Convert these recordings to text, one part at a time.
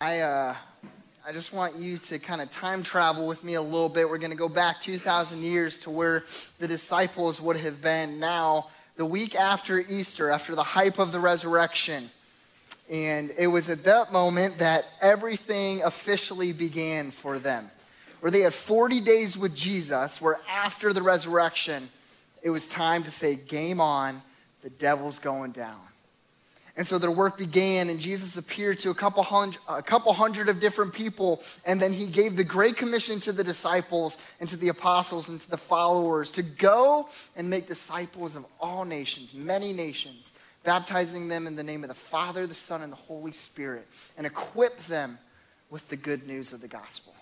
I, uh, I just want you to kind of time travel with me a little bit. We're going to go back 2,000 years to where the disciples would have been now, the week after Easter, after the hype of the resurrection. And it was at that moment that everything officially began for them. Where they had 40 days with Jesus, where after the resurrection, it was time to say, Game on, the devil's going down. And so their work began, and Jesus appeared to a couple hundred, a couple hundred of different people. And then he gave the Great Commission to the disciples and to the apostles and to the followers to go and make disciples of all nations, many nations, baptizing them in the name of the Father, the Son, and the Holy Spirit, and equip them with the good news of the gospel.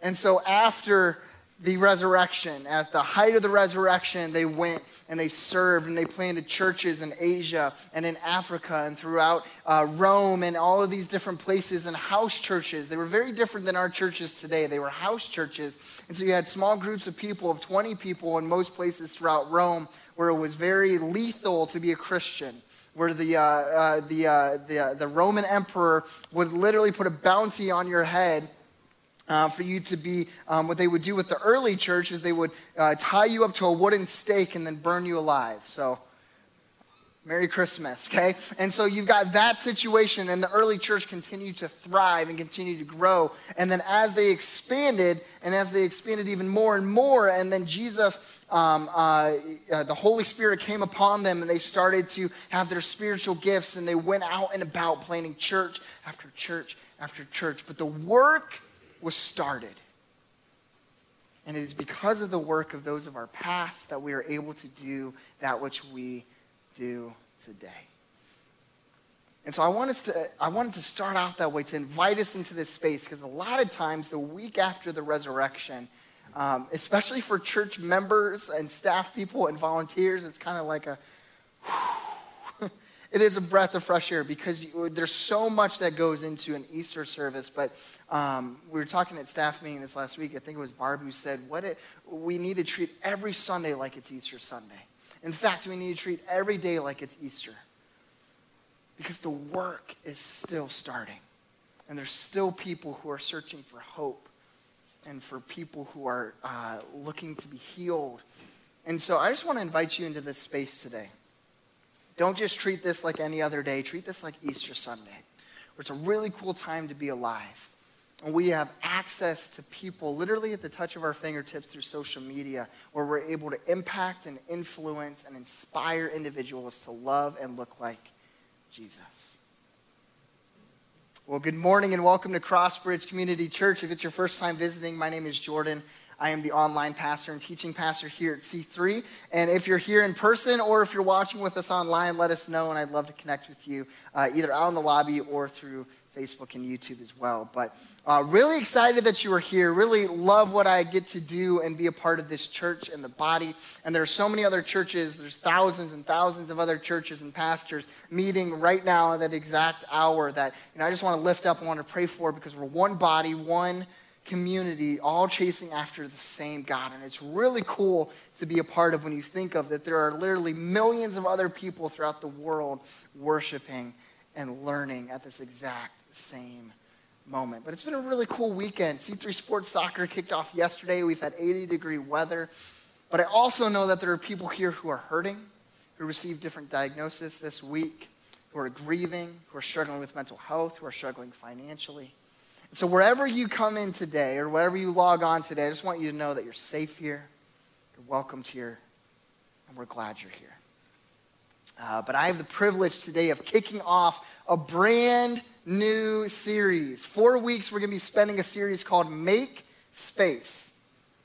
And so after the resurrection. At the height of the resurrection, they went and they served and they planted churches in Asia and in Africa and throughout uh, Rome and all of these different places and house churches. They were very different than our churches today. They were house churches. And so you had small groups of people, of 20 people in most places throughout Rome, where it was very lethal to be a Christian where the, uh, uh, the, uh, the, uh, the Roman emperor would literally put a bounty on your head uh, for you to be, um, what they would do with the early church is they would uh, tie you up to a wooden stake and then burn you alive. So, Merry Christmas, okay? And so you've got that situation, and the early church continued to thrive and continue to grow. And then as they expanded, and as they expanded even more and more, and then Jesus, um, uh, uh, the Holy Spirit came upon them, and they started to have their spiritual gifts, and they went out and about planting church after church after church. But the work was started. And it is because of the work of those of our past that we are able to do that which we do today. And so I want us to, I wanted to start off that way to invite us into this space because a lot of times the week after the resurrection, um, especially for church members and staff people and volunteers, it's kind of like a, it is a breath of fresh air because you, there's so much that goes into an Easter service. But um, we were talking at staff meeting this last week. I think it was Barb who said, "What it, we need to treat every Sunday like it's Easter Sunday. In fact, we need to treat every day like it's Easter, because the work is still starting, and there's still people who are searching for hope, and for people who are uh, looking to be healed. And so, I just want to invite you into this space today. Don't just treat this like any other day. Treat this like Easter Sunday, where it's a really cool time to be alive and we have access to people literally at the touch of our fingertips through social media where we're able to impact and influence and inspire individuals to love and look like Jesus. Well, good morning and welcome to Crossbridge Community Church. If it's your first time visiting, my name is Jordan. I am the online pastor and teaching pastor here at C3. And if you're here in person or if you're watching with us online, let us know, and I'd love to connect with you uh, either out in the lobby or through Facebook and YouTube as well. But uh, really excited that you are here. Really love what I get to do and be a part of this church and the body. And there are so many other churches. There's thousands and thousands of other churches and pastors meeting right now at that exact hour that you know, I just want to lift up and want to pray for because we're one body, one community, all chasing after the same God. And it's really cool to be a part of when you think of that there are literally millions of other people throughout the world worshiping and learning at this exact same moment. But it's been a really cool weekend. C3 Sports Soccer kicked off yesterday. We've had 80 degree weather. But I also know that there are people here who are hurting, who received different diagnoses this week, who are grieving, who are struggling with mental health, who are struggling financially. So wherever you come in today or wherever you log on today, I just want you to know that you're safe here, you're welcomed here, and we're glad you're here. Uh, but I have the privilege today of kicking off a brand new series. Four weeks, we're going to be spending a series called Make Space.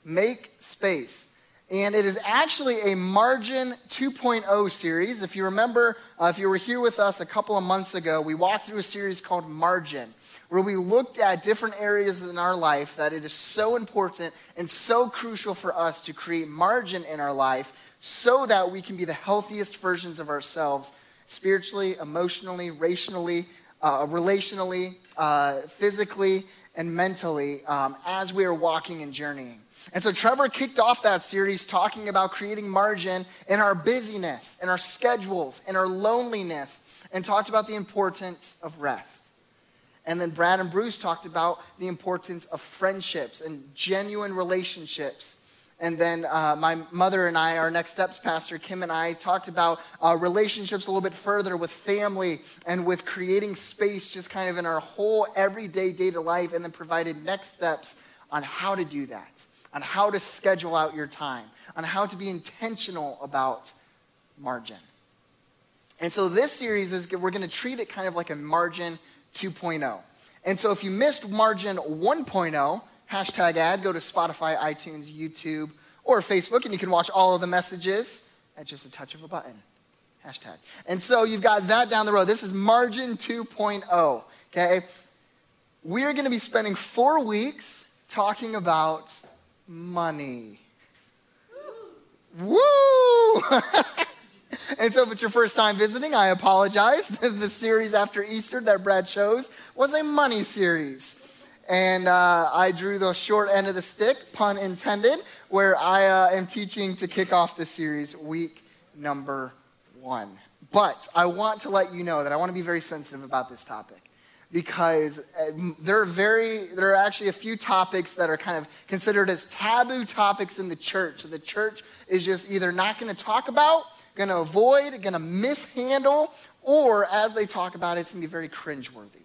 Make Space. And it is actually a Margin 2.0 series. If you remember, uh, if you were here with us a couple of months ago, we walked through a series called Margin, where we looked at different areas in our life that it is so important and so crucial for us to create margin in our life so that we can be the healthiest versions of ourselves spiritually, emotionally, racially, uh, relationally, uh, physically, and mentally um, as we are walking and journeying. And so Trevor kicked off that series talking about creating margin in our busyness, in our schedules, in our loneliness, and talked about the importance of rest. And then Brad and Bruce talked about the importance of friendships and genuine relationships. And then uh, my mother and I, our next steps pastor, Kim and I, talked about uh, relationships a little bit further with family and with creating space just kind of in our whole everyday day to life, and then provided next steps on how to do that, on how to schedule out your time, on how to be intentional about margin. And so this series is, we're going to treat it kind of like a margin 2.0. And so if you missed margin 1.0, hashtag ad, go to Spotify, iTunes, YouTube, or Facebook, and you can watch all of the messages at just a touch of a button. Hashtag. And so you've got that down the road. This is Margin 2.0, okay? We're going to be spending four weeks talking about money. Woo! and so if it's your first time visiting, I apologize. the series after Easter that Brad chose was a money series and uh, I drew the short end of the stick, pun intended, where I uh, am teaching to kick off the series week number one. But I want to let you know that I want to be very sensitive about this topic because uh, there are very there are actually a few topics that are kind of considered as taboo topics in the church. So the church is just either not going to talk about, going to avoid, going to mishandle, or as they talk about it, it's going to be very cringeworthy.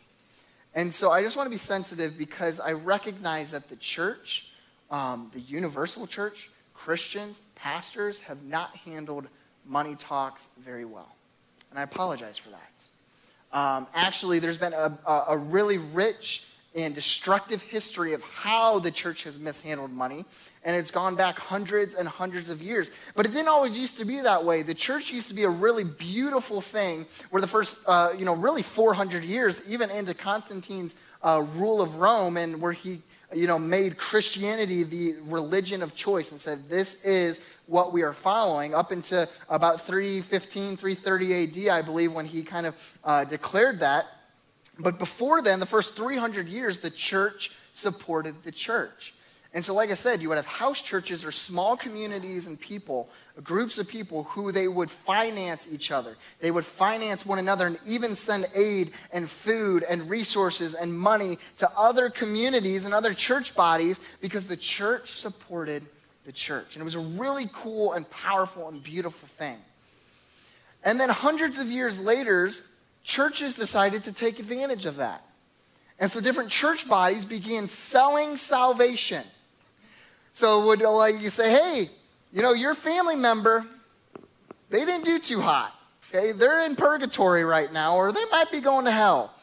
And so I just want to be sensitive because I recognize that the church, um, the universal church, Christians, pastors have not handled money talks very well. And I apologize for that. Um, actually, there's been a, a really rich and destructive history of how the church has mishandled money and it's gone back hundreds and hundreds of years. But it didn't always used to be that way. The church used to be a really beautiful thing where the first, uh, you know, really 400 years, even into Constantine's uh, rule of Rome, and where he, you know, made Christianity the religion of choice and said, this is what we are following, up into about 315, 330 AD, I believe, when he kind of uh, declared that. But before then, the first 300 years, the church supported the church. And so, like I said, you would have house churches or small communities and people, groups of people who they would finance each other. They would finance one another and even send aid and food and resources and money to other communities and other church bodies because the church supported the church. And it was a really cool and powerful and beautiful thing. And then hundreds of years later, churches decided to take advantage of that. And so different church bodies began selling salvation so would like you say, hey, you know, your family member, they didn't do too hot. Okay, they're in purgatory right now, or they might be going to hell.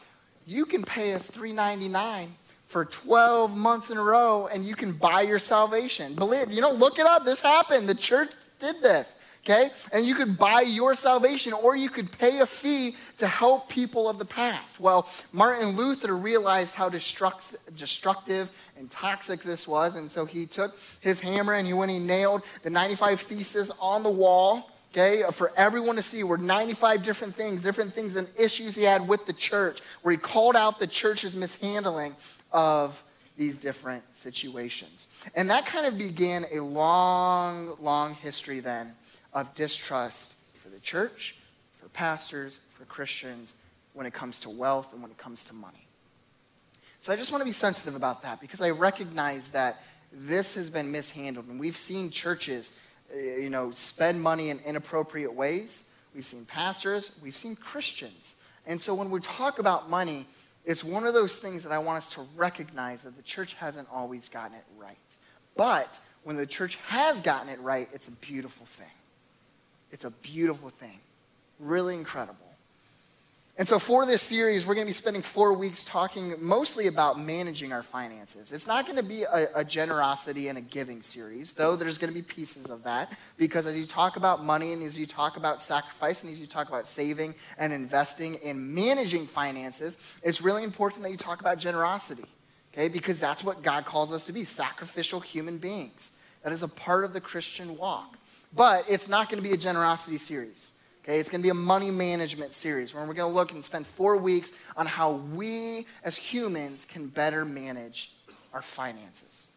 You can pay us $3.99 for 12 months in a row, and you can buy your salvation. Believe, you know, look it up. This happened. The church did this okay? And you could buy your salvation or you could pay a fee to help people of the past. Well, Martin Luther realized how destructive and toxic this was, and so he took his hammer and he went and nailed the 95 Theses on the wall. Okay, uh, for everyone to see were 95 different things, different things and issues he had with the church, where he called out the church's mishandling of these different situations. And that kind of began a long, long history then of distrust for the church, for pastors, for Christians when it comes to wealth and when it comes to money. So I just want to be sensitive about that because I recognize that this has been mishandled and we've seen churches uh, you know spend money in inappropriate ways. We've seen pastors, we've seen Christians. And so when we talk about money, it's one of those things that I want us to recognize that the church hasn't always gotten it right. But when the church has gotten it right, it's a beautiful thing. It's a beautiful thing, really incredible. And so, for this series, we're going to be spending four weeks talking mostly about managing our finances. It's not going to be a, a, generosity and a giving series, though there's going to be pieces of that, because as you talk about money and as you talk about sacrifice and as you talk about saving and investing and managing finances, it's really important that you talk about generosity, okay? Because that's what God calls us to be sacrificial human beings. That is a part of the Christian walk. But it's not going to be a generosity series. Okay, it's going to be a money management series where we're going to look and spend four weeks on how we as humans can better manage our finances.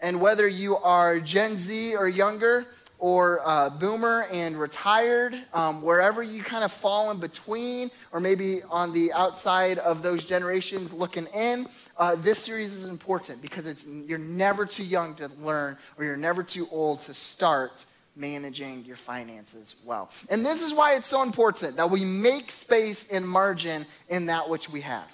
And whether you are Gen Z or younger, or uh, boomer and retired, um, wherever you kind of fall in between, or maybe on the outside of those generations looking in, uh, this series is important because it's, you're never too young to learn or you're never too old to start managing your finances well. And this is why it's so important that we make space and margin in that which we have.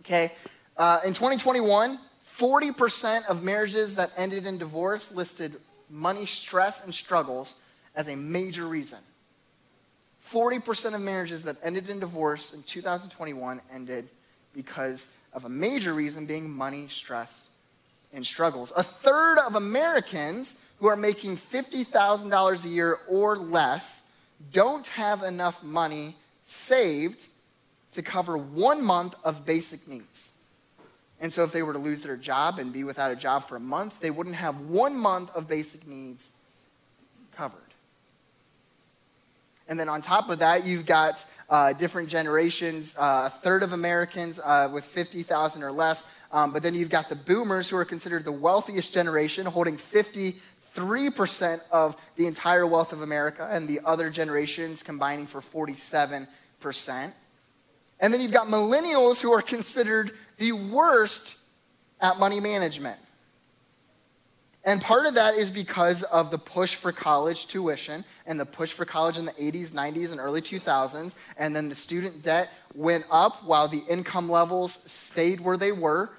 Okay? Uh, in 2021, 40% of marriages that ended in divorce listed money stress and struggles as a major reason. 40% of marriages that ended in divorce in 2021 ended because of a major reason being money stress and struggles. A third of Americans who are making $50,000 a year or less don't have enough money saved to cover one month of basic needs. And so, if they were to lose their job and be without a job for a month, they wouldn't have one month of basic needs covered. And then, on top of that, you've got uh, different generations uh, a third of Americans uh, with 50,000 or less. Um, but then you've got the boomers, who are considered the wealthiest generation, holding 53% of the entire wealth of America, and the other generations combining for 47%. And then you've got millennials, who are considered the worst at money management. And part of that is because of the push for college tuition and the push for college in the 80s, 90s, and early 2000s. And then the student debt went up while the income levels stayed where they were.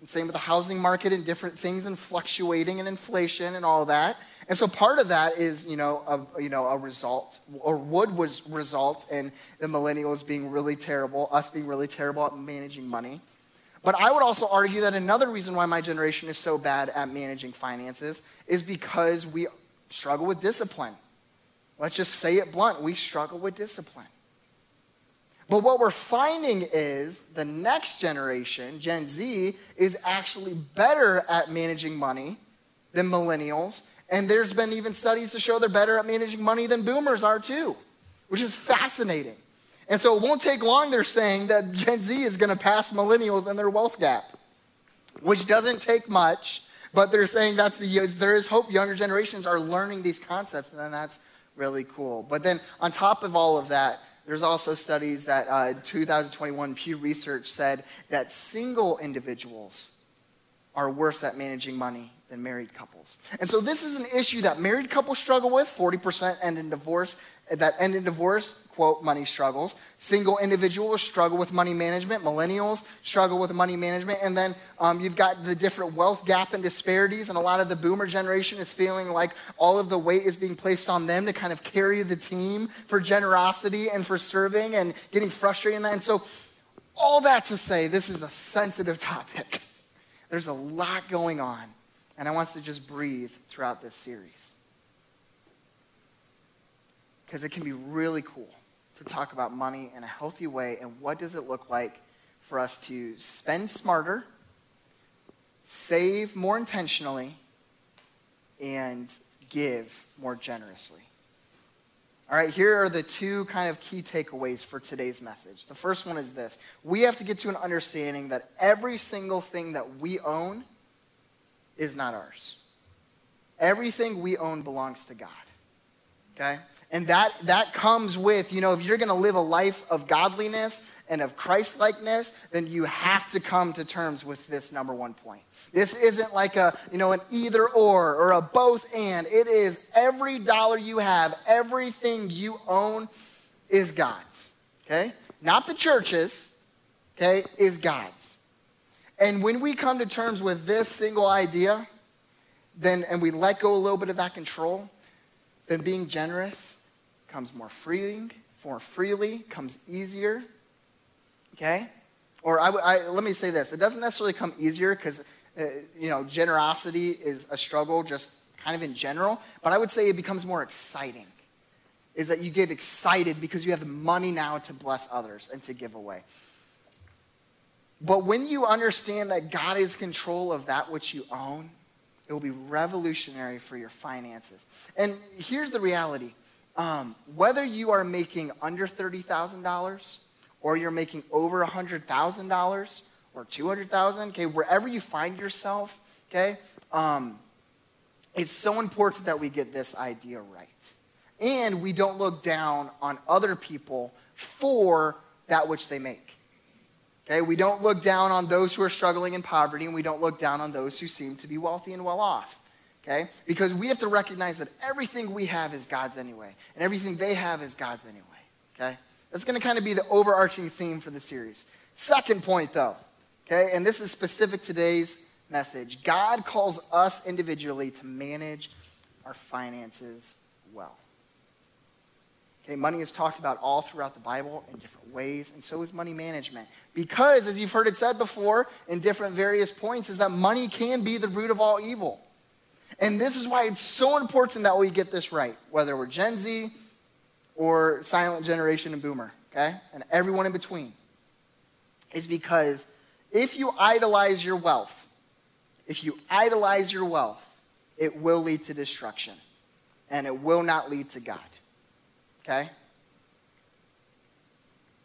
And same with the housing market and different things and fluctuating and inflation and all that. And so part of that is, you know, a, you know, a result, or would was result in the millennials being really terrible, us being really terrible at managing money. But I would also argue that another reason why my generation is so bad at managing finances is because we struggle with discipline. Let's just say it blunt we struggle with discipline. But what we're finding is the next generation, Gen Z, is actually better at managing money than millennials. And there's been even studies to show they're better at managing money than boomers are too, which is fascinating. And so it won't take long, they're saying, that Gen Z is going to pass millennials in their wealth gap, which doesn't take much, but they're saying that's the, there is hope younger generations are learning these concepts, and that's really cool. But then on top of all of that, there's also studies that uh, 2021 Pew Research said that single individuals are worse at managing money than married couples. And so this is an issue that married couples struggle with. 40% end in divorce. That end in divorce, quote, money struggles. Single individuals struggle with money management. Millennials struggle with money management. And then um, you've got the different wealth gap and disparities. And a lot of the boomer generation is feeling like all of the weight is being placed on them to kind of carry the team for generosity and for serving and getting frustrated in that. And so all that to say, this is a sensitive topic. There's a lot going on. And I want us to just breathe throughout this series. Because it can be really cool to talk about money in a healthy way and what does it look like for us to spend smarter, save more intentionally, and give more generously. All right, here are the two kind of key takeaways for today's message. The first one is this we have to get to an understanding that every single thing that we own is not ours. Everything we own belongs to God. Okay? And that, that comes with, you know, if you're going to live a life of godliness and of Christ likeness, then you have to come to terms with this number one point. This isn't like a, you know, an either or or a both and. It is every dollar you have, everything you own is God's. Okay? Not the church's, okay, is God's. And when we come to terms with this single idea, then and we let go a little bit of that control, then being generous comes more freeing, more freely, comes easier. Okay? Or I, I, let me say this: it doesn't necessarily come easier because uh, you know generosity is a struggle, just kind of in general. But I would say it becomes more exciting. Is that you get excited because you have the money now to bless others and to give away. But when you understand that God is control of that which you own, it will be revolutionary for your finances. And here's the reality um, whether you are making under $30,000 or you're making over $100,000 or 200,000, okay, wherever you find yourself, okay, um, it's so important that we get this idea right. And we don't look down on other people for that which they make. Okay, we don't look down on those who are struggling in poverty, and we don't look down on those who seem to be wealthy and well off. Okay? Because we have to recognize that everything we have is God's anyway, and everything they have is God's anyway. Okay? That's going to kind of be the overarching theme for the series. Second point, though, okay, and this is specific to today's message God calls us individually to manage our finances well. Okay, money is talked about all throughout the Bible in different ways, and so is money management. Because, as you've heard it said before in different various points, is that money can be the root of all evil. And this is why it's so important that we get this right, whether we're Gen Z or silent generation and boomer, okay? And everyone in between. Is because if you idolize your wealth, if you idolize your wealth, it will lead to destruction and it will not lead to God. Okay?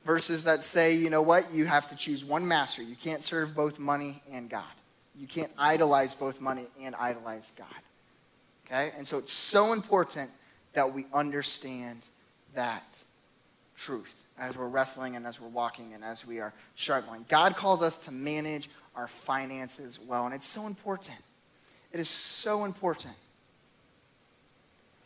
Verses that say, you know what, you have to choose one master. You can't serve both money and God. You can't idolize both money and idolize God. Okay? And so it's so important that we understand that truth as we're wrestling and as we're walking and as we are struggling. God calls us to manage our finances well, and it's so important. It is so important.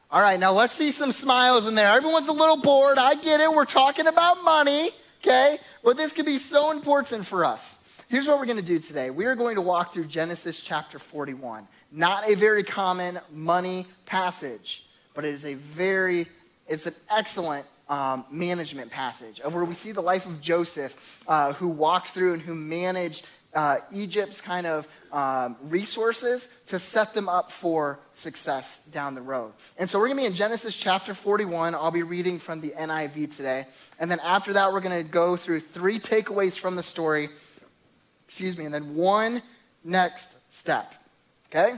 All right, now let's see some smiles in there. Everyone's a little bored. I get it. We're talking about money, okay? But this could be so important for us. Here's what we're going to do today. We are going to walk through Genesis chapter 41. Not a very common money passage, but it is a very, it's an excellent um, management passage of where we see the life of Joseph, uh, who walks through and who managed uh, Egypt's kind of um, resources to set them up for success down the road. And so we're going to be in Genesis chapter 41. I'll be reading from the NIV today. And then after that, we're going to go through three takeaways from the story, excuse me, and then one next step. Okay?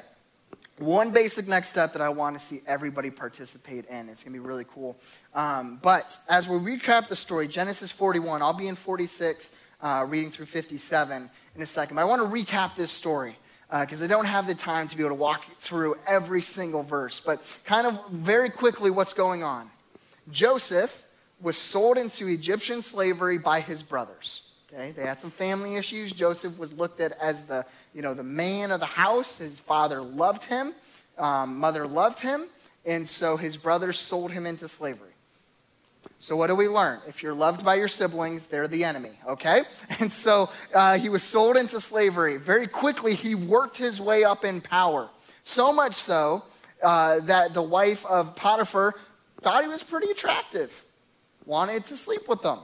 One basic next step that I want to see everybody participate in. It's going to be really cool. Um, but as we recap the story, Genesis 41, I'll be in 46, uh, reading through 57 in a second. But I want to recap this story because uh, I don't have the time to be able to walk through every single verse. But kind of very quickly, what's going on? Joseph was sold into Egyptian slavery by his brothers. Okay, they had some family issues. Joseph was looked at as the, you know, the man of the house. His father loved him, um, mother loved him, and so his brothers sold him into slavery. So, what do we learn? If you're loved by your siblings, they're the enemy, okay? And so uh, he was sold into slavery. Very quickly, he worked his way up in power. So much so uh, that the wife of Potiphar thought he was pretty attractive, wanted to sleep with him.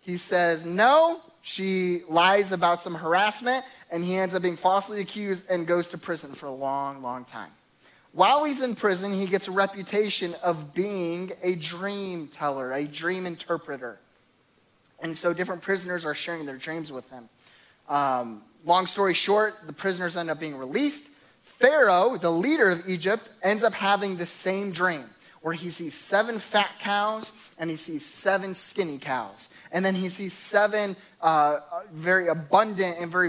He says no. She lies about some harassment, and he ends up being falsely accused and goes to prison for a long, long time. While he's in prison, he gets a reputation of being a dream teller, a dream interpreter. And so different prisoners are sharing their dreams with him. Um, long story short, the prisoners end up being released. Pharaoh, the leader of Egypt, ends up having the same dream where he sees seven fat cows and he sees seven skinny cows. And then he sees seven uh, very abundant and very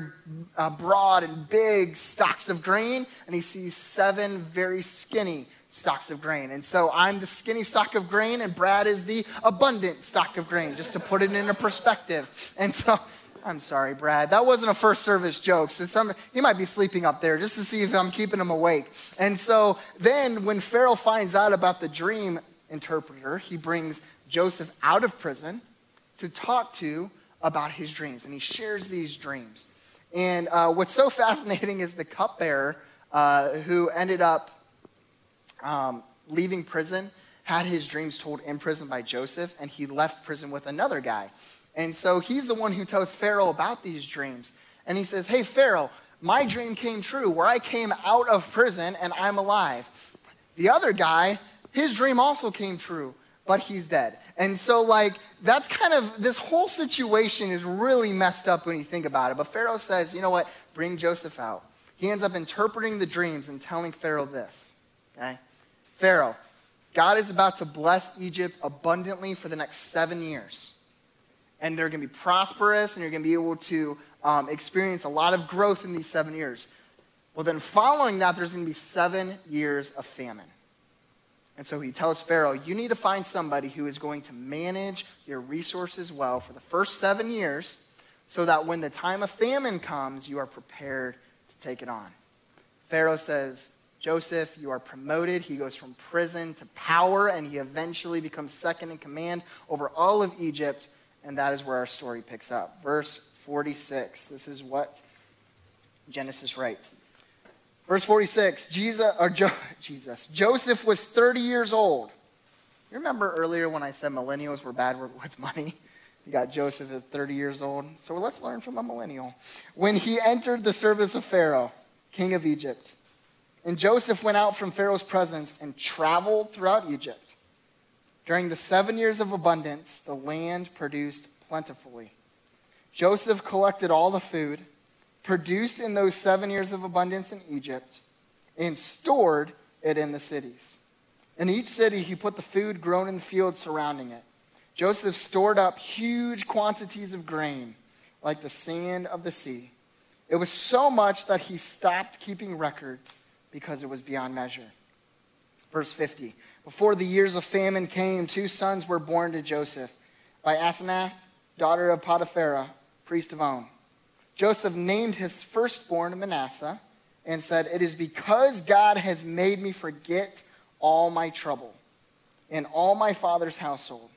uh, broad and big stalks of grain. And he sees seven very skinny stalks of grain. And so I'm the skinny stalk of grain, and Brad is the abundant stalk of grain, just to put it in a perspective. And so I'm sorry, Brad. That wasn't a first service joke. So some, you might be sleeping up there just to see if I'm keeping him awake. And so then when Pharaoh finds out about the dream interpreter, he brings Joseph out of prison to talk to about his dreams. And he shares these dreams. And uh, what's so fascinating is the cupbearer uh, who ended up um, leaving prison had his dreams told in prison by Joseph, and he left prison with another guy. And so he's the one who tells Pharaoh about these dreams. And he says, Hey, Pharaoh, my dream came true where I came out of prison and I'm alive. The other guy, his dream also came true, but he's dead. And so, like, that's kind of this whole situation is really messed up when you think about it. But Pharaoh says, You know what? Bring Joseph out. He ends up interpreting the dreams and telling Pharaoh this. Okay? Pharaoh, God is about to bless Egypt abundantly for the next seven years and they're going to be prosperous and you're going to be able to um, experience a lot of growth in these seven years. Well, then following that, there's going to be seven years of famine. And so he tells Pharaoh, You need to find somebody who is going to manage your resources well for the first seven years so that when the time of famine comes, you are prepared to take it on. Pharaoh says, Joseph, you are promoted. He goes from prison to power, and he eventually becomes second in command over all of Egypt. And that is where our story picks up. Verse 46. This is what Genesis writes. Verse 46 Jesus, or jo- Jesus, Joseph was 30 years old. You remember earlier when I said millennials were bad with money? You got Joseph at 30 years old. So let's learn from a millennial. When he entered the service of Pharaoh, king of Egypt, and Joseph went out from Pharaoh's presence and traveled throughout Egypt. During the seven years of abundance, the land produced plentifully. Joseph collected all the food produced in those seven years of abundance in Egypt and stored it in the cities. In each city, he put the food grown in the fields surrounding it. Joseph stored up huge quantities of grain, like the sand of the sea. It was so much that he stopped keeping records because it was beyond measure. Verse 50 Before the years of famine came, two sons were born to Joseph by Asenath, daughter of Potiphera, priest of On. Joseph named his firstborn Manasseh and said, It is because God has made me forget all my trouble and all my father's household.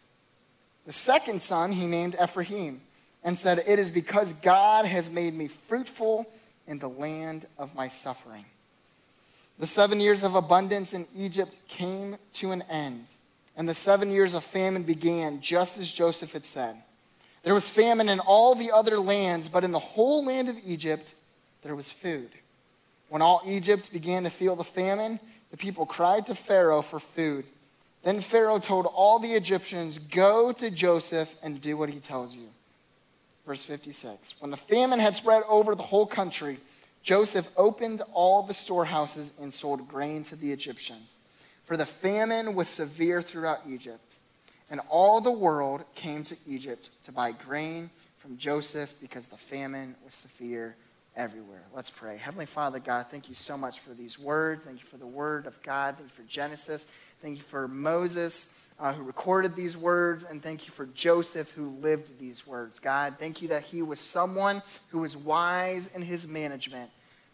The second son he named Ephraim and said, It is because God has made me fruitful in the land of my suffering. The seven years of abundance in Egypt came to an end, and the seven years of famine began, just as Joseph had said. There was famine in all the other lands, but in the whole land of Egypt, there was food. When all Egypt began to feel the famine, the people cried to Pharaoh for food. Then Pharaoh told all the Egyptians, Go to Joseph and do what he tells you. Verse 56 When the famine had spread over the whole country, Joseph opened all the storehouses and sold grain to the Egyptians. For the famine was severe throughout Egypt, and all the world came to Egypt to buy grain from Joseph because the famine was severe everywhere. Let's pray. Heavenly Father, God, thank you so much for these words. Thank you for the word of God. Thank you for Genesis. Thank you for Moses. Uh, who recorded these words, and thank you for Joseph who lived these words. God, thank you that he was someone who was wise in his management.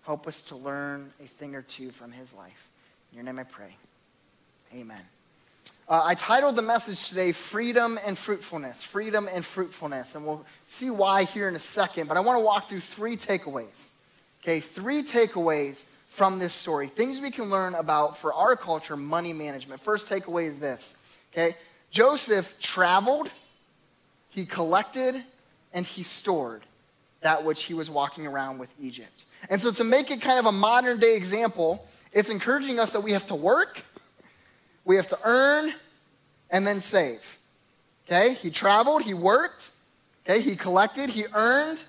Help us to learn a thing or two from his life. In your name I pray. Amen. Uh, I titled the message today Freedom and Fruitfulness. Freedom and Fruitfulness. And we'll see why here in a second. But I want to walk through three takeaways. Okay, three takeaways from this story. Things we can learn about for our culture money management. First takeaway is this. Okay, Joseph traveled, he collected, and he stored that which he was walking around with Egypt. And so, to make it kind of a modern day example, it's encouraging us that we have to work we have to earn and then save. Okay? He traveled, he worked, okay? He collected, he earned,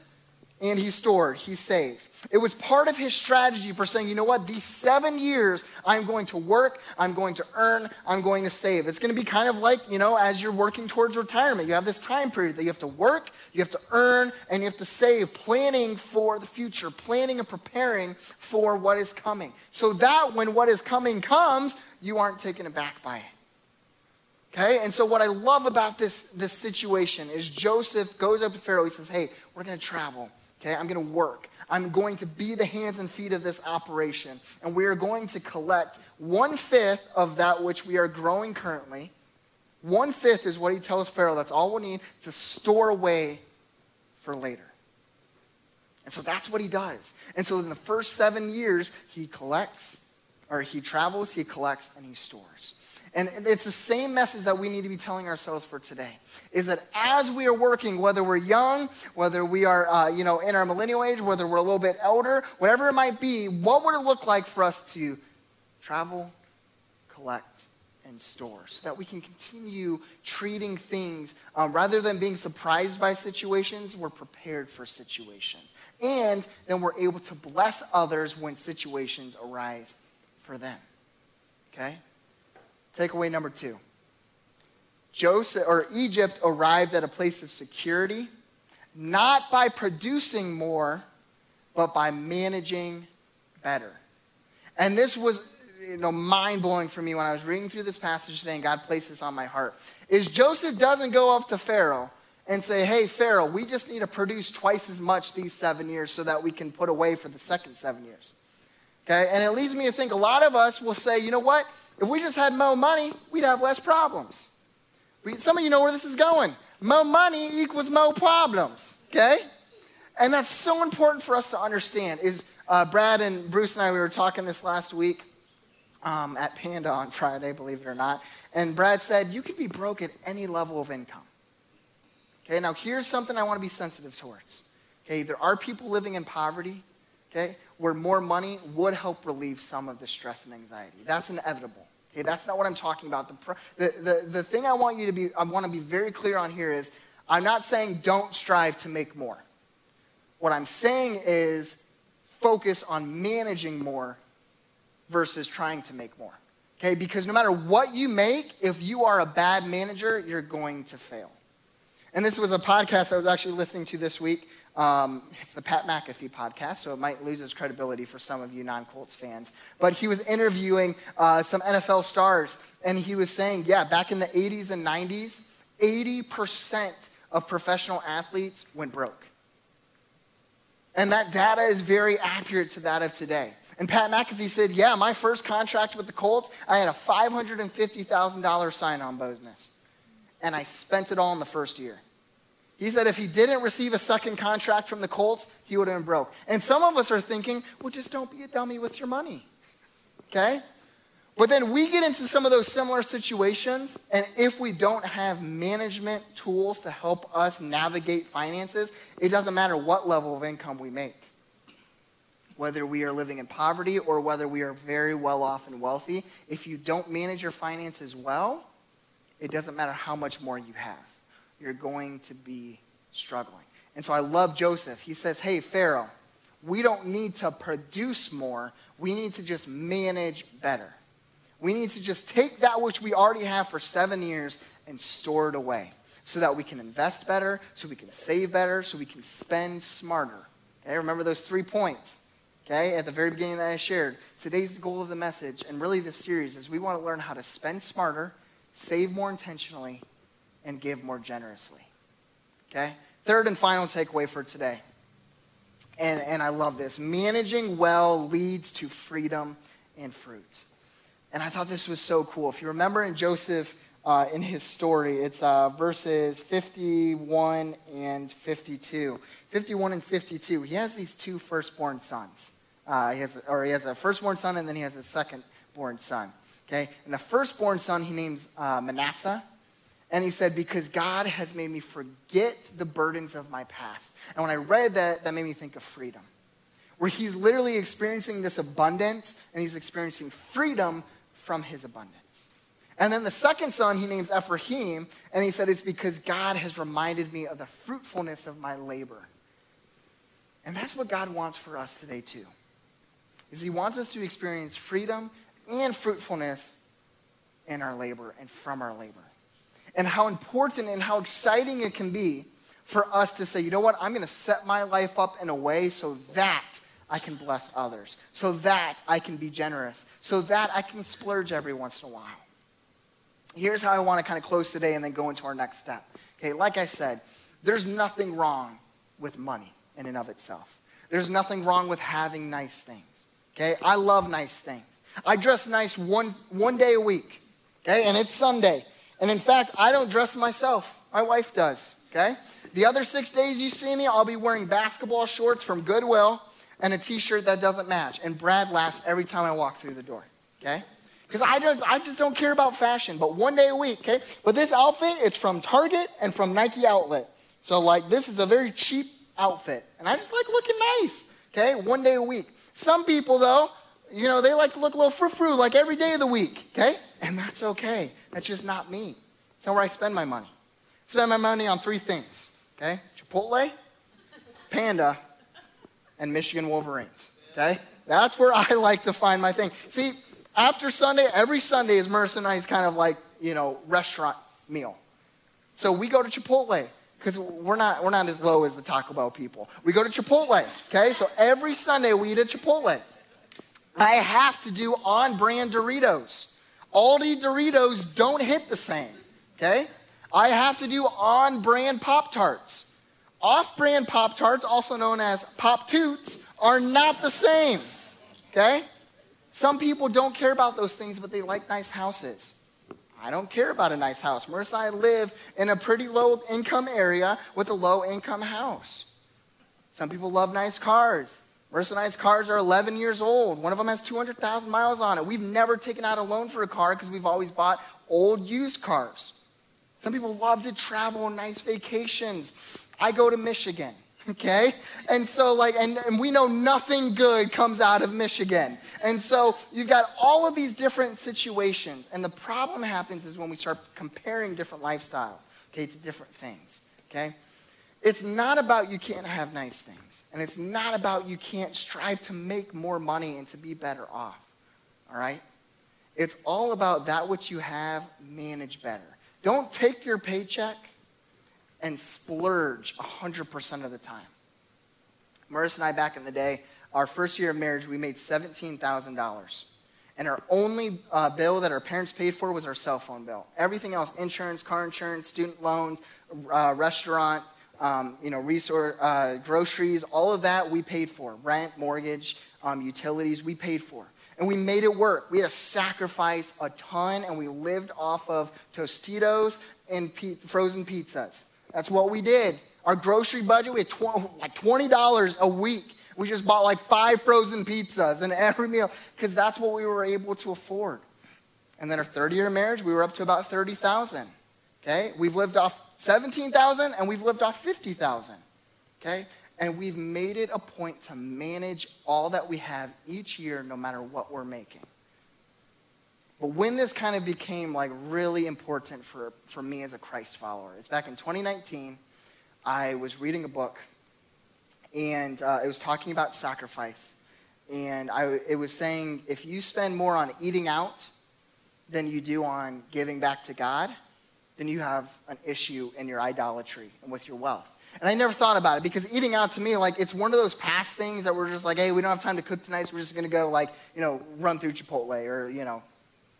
and he stored, he saved. It was part of his strategy for saying, you know what, these seven years, I'm going to work, I'm going to earn, I'm going to save. It's going to be kind of like, you know, as you're working towards retirement, you have this time period that you have to work, you have to earn, and you have to save, planning for the future, planning and preparing for what is coming. So that when what is coming comes, you aren't taken aback by it. Okay? And so what I love about this, this situation is Joseph goes up to Pharaoh. He says, Hey, we're going to travel. Okay? I'm going to work. I'm going to be the hands and feet of this operation. And we are going to collect one fifth of that which we are growing currently. One fifth is what he tells Pharaoh. That's all we need to store away for later. And so that's what he does. And so in the first seven years, he collects, or he travels, he collects, and he stores. And it's the same message that we need to be telling ourselves for today is that as we are working, whether we're young, whether we are, uh, you know, in our millennial age, whether we're a little bit elder, whatever it might be, what would it look like for us to travel, collect, and store so that we can continue treating things um, rather than being surprised by situations, we're prepared for situations. And then we're able to bless others when situations arise for them. Okay? Takeaway number two Joseph or Egypt arrived at a place of security not by producing more, but by managing better. And this was you know, mind blowing for me when I was reading through this passage today and God placed this on my heart. Is Joseph doesn't go up to Pharaoh and say, Hey, Pharaoh, we just need to produce twice as much these seven years so that we can put away for the second seven years. Okay? And it leads me to think a lot of us will say, You know what? If we just had more money, we'd have less problems. Some of you know where this is going. More money equals more problems. Okay? And that's so important for us to understand. Is uh, Brad and Bruce and I, we were talking this last week um, at Panda on Friday, believe it or not. And Brad said, You can be broke at any level of income. Okay, now here's something I want to be sensitive towards. Okay, there are people living in poverty, okay, where more money would help relieve some of the stress and anxiety. That's inevitable. Okay, that's not what I'm talking about. The, the, the, the thing I want you to be, I want to be very clear on here is I'm not saying don't strive to make more. What I'm saying is focus on managing more versus trying to make more. Okay, because no matter what you make, if you are a bad manager, you're going to fail. And this was a podcast I was actually listening to this week. Um, it's the Pat McAfee podcast, so it might lose its credibility for some of you non Colts fans. But he was interviewing uh, some NFL stars, and he was saying, yeah, back in the 80s and 90s, 80% of professional athletes went broke. And that data is very accurate to that of today. And Pat McAfee said, yeah, my first contract with the Colts, I had a $550,000 sign on bonus. And I spent it all in the first year. He said if he didn't receive a second contract from the Colts, he would have been broke. And some of us are thinking, well, just don't be a dummy with your money. Okay? But then we get into some of those similar situations, and if we don't have management tools to help us navigate finances, it doesn't matter what level of income we make. Whether we are living in poverty or whether we are very well off and wealthy, if you don't manage your finances well, it doesn't matter how much more you have you're going to be struggling. And so I love Joseph. He says, Hey, Pharaoh, we don't need to produce more, we need to just manage better. We need to just take that which we already have for seven years and store it away so that we can invest better, so we can save better, so we can spend smarter. Okay, remember those three points, okay, at the very beginning that I shared. Today's goal of the message, and really this series is we want to learn how to spend smarter, save more intentionally, and give more generously. Okay? Third and final takeaway for today. And, and I love this managing well leads to freedom and fruit. And I thought this was so cool. If you remember in Joseph, uh, in his story, it's uh, verses 51 and 52. 51 and 52, he has these two firstborn sons. Uh, he has, or he has a firstborn son and then he has a secondborn son. Okay? And the firstborn son he names uh, Manasseh. And he said, Because God has made me forget the burdens of my past. And when I read that, that made me think of freedom, where he's literally experiencing this abundance and he's experiencing freedom from his abundance. And then the second son he names Ephraim, and he said, It's because God has reminded me of the fruitfulness of my labor. And that's what God wants for us today, too. Is he wants us to experience freedom and fruitfulness in our labor and from our labor and how important and how exciting it can be for us to say, you know what, I'm going to set my life up in a way so that I can bless others, so that I can be generous, so that I can splurge every once in a while. Here's how I want to kind of close today and then go into our next step. Okay, like I said, there's nothing wrong with money in and of itself. There's nothing wrong with having nice things. Okay, I love nice things. I dress nice one, one day a week. Okay, and it's Sunday. And in fact, I don't dress myself. My wife does, okay? The other six days you see me, I'll be wearing basketball shorts from Goodwill and a t shirt that doesn't match. And Brad laughs every time I walk through the door, okay? Because I just, I just don't care about fashion, but one day a week, okay? But this outfit, it's from Target and from Nike Outlet. So, like, this is a very cheap outfit. And I just like looking nice, okay? One day a week. Some people, though, you know, they like to look a little frou-frou like every day of the week, okay? And that's okay. That's just not me. It's not where I spend my money. I spend my money on three things, okay? Chipotle, Panda, and Michigan Wolverines, okay? That's where I like to find my thing. See, after Sunday, every Sunday is Marissa and I's kind of like, you know, restaurant meal. So we go to Chipotle because we're not, we're not as low as the Taco Bell people. We go to Chipotle, okay? So every Sunday we eat at Chipotle. I have to do on brand Doritos. Aldi Doritos don't hit the same, okay? I have to do on brand Pop Tarts. Off brand Pop Tarts, also known as Pop Toots, are not the same, okay? Some people don't care about those things, but they like nice houses. I don't care about a nice house. Marissa I live in a pretty low income area with a low income house. Some people love nice cars. Marissa and I's cars are 11 years old. One of them has 200,000 miles on it. We've never taken out a loan for a car because we've always bought old used cars. Some people love to travel on nice vacations. I go to Michigan, okay? And so, like, and, and we know nothing good comes out of Michigan. And so you've got all of these different situations. And the problem happens is when we start comparing different lifestyles, okay, to different things, okay? It's not about you can't have nice things. And it's not about you can't strive to make more money and to be better off. All right? It's all about that which you have, manage better. Don't take your paycheck and splurge 100% of the time. Marissa and I, back in the day, our first year of marriage, we made $17,000. And our only uh, bill that our parents paid for was our cell phone bill. Everything else, insurance, car insurance, student loans, uh, restaurant, um, you know, resource, uh, groceries, all of that we paid for. Rent, mortgage, um, utilities, we paid for. And we made it work. We had to sacrifice a ton, and we lived off of Tostitos and pe- frozen pizzas. That's what we did. Our grocery budget, we had tw- like $20 a week. We just bought like five frozen pizzas and every meal because that's what we were able to afford. And then our third year of marriage, we were up to about 30,000. Okay? We've lived off 17,000 and we've lived off 50,000. Okay? And we've made it a point to manage all that we have each year, no matter what we're making. But when this kind of became like really important for, for me as a Christ follower, it's back in 2019. I was reading a book, and uh, it was talking about sacrifice. And I, it was saying if you spend more on eating out than you do on giving back to God, then you have an issue in your idolatry and with your wealth. And I never thought about it because eating out to me, like, it's one of those past things that we're just like, hey, we don't have time to cook tonight, so we're just gonna go, like, you know, run through Chipotle or, you know,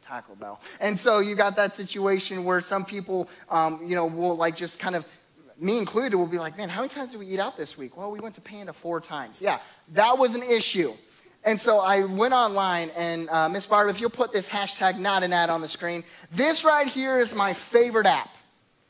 Taco Bell. And so you got that situation where some people, um, you know, will, like, just kind of, me included, will be like, man, how many times did we eat out this week? Well, we went to Panda four times. Yeah, that was an issue. And so I went online, and uh, Miss Barb, if you'll put this hashtag not an ad on the screen, this right here is my favorite app,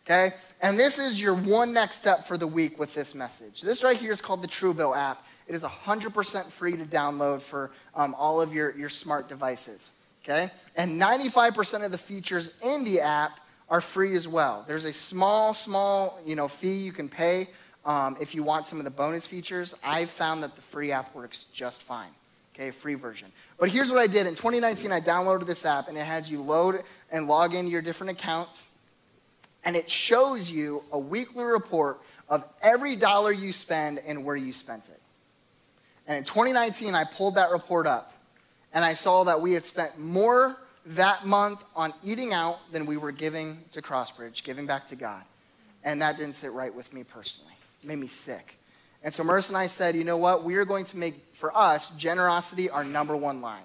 okay? And this is your one next step for the week with this message. This right here is called the Truebill app. It is 100% free to download for um, all of your, your smart devices, okay? And 95% of the features in the app are free as well. There's a small, small, you know, fee you can pay um, if you want some of the bonus features. I've found that the free app works just fine okay, free version. But here's what I did. In 2019, I downloaded this app, and it has you load and log into your different accounts, and it shows you a weekly report of every dollar you spend and where you spent it. And in 2019, I pulled that report up, and I saw that we had spent more that month on eating out than we were giving to Crossbridge, giving back to God. And that didn't sit right with me personally. It made me sick. And so Marissa and I said, you know what? We are going to make, for us, generosity our number one line.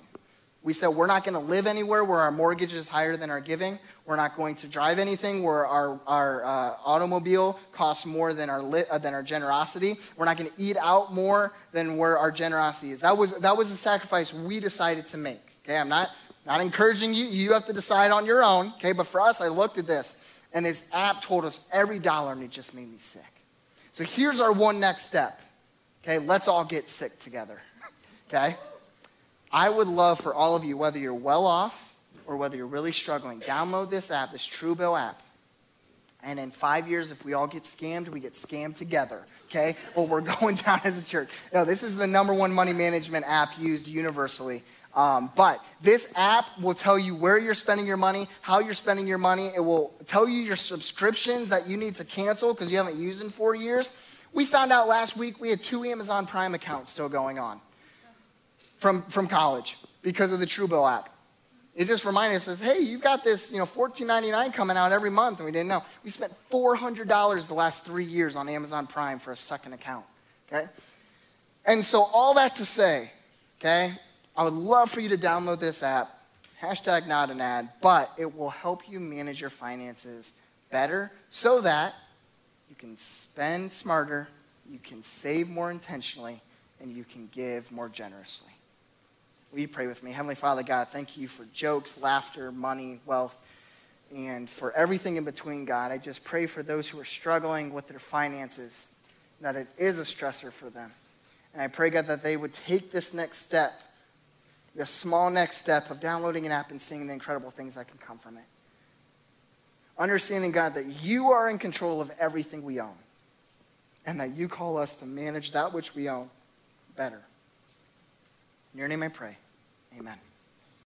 We said we're not going to live anywhere where our mortgage is higher than our giving. We're not going to drive anything where our, our uh, automobile costs more than our, uh, than our generosity. We're not going to eat out more than where our generosity is. That was, that was the sacrifice we decided to make. Okay, I'm not, not encouraging you. You have to decide on your own. Okay, but for us, I looked at this, and this app told us every dollar, and it just made me sick. So here's our one next step. Okay, let's all get sick together. Okay? I would love for all of you, whether you're well off or whether you're really struggling, download this app, this Truebill app. And in five years, if we all get scammed, we get scammed together, okay? Or we're going down as a church. No, this is the number one money management app used universally. Um, but this app will tell you where you're spending your money, how you're spending your money. It will tell you your subscriptions that you need to cancel because you haven't used in four years. We found out last week we had two Amazon Prime accounts still going on from, from college because of the Truebill app. It just reminded us, says, hey, you've got this, you know, $14.99 coming out every month, and we didn't know. We spent $400 the last three years on Amazon Prime for a second account, okay? And so all that to say, okay, I would love for you to download this app, hashtag not an ad, but it will help you manage your finances better so that you can spend smarter, you can save more intentionally, and you can give more generously. Will you pray with me? Heavenly Father, God, thank you for jokes, laughter, money, wealth, and for everything in between, God. I just pray for those who are struggling with their finances, that it is a stressor for them. And I pray, God, that they would take this next step, the small next step of downloading an app and seeing the incredible things that can come from it. Understanding, God, that you are in control of everything we own and that you call us to manage that which we own better. In your name I pray. Amen.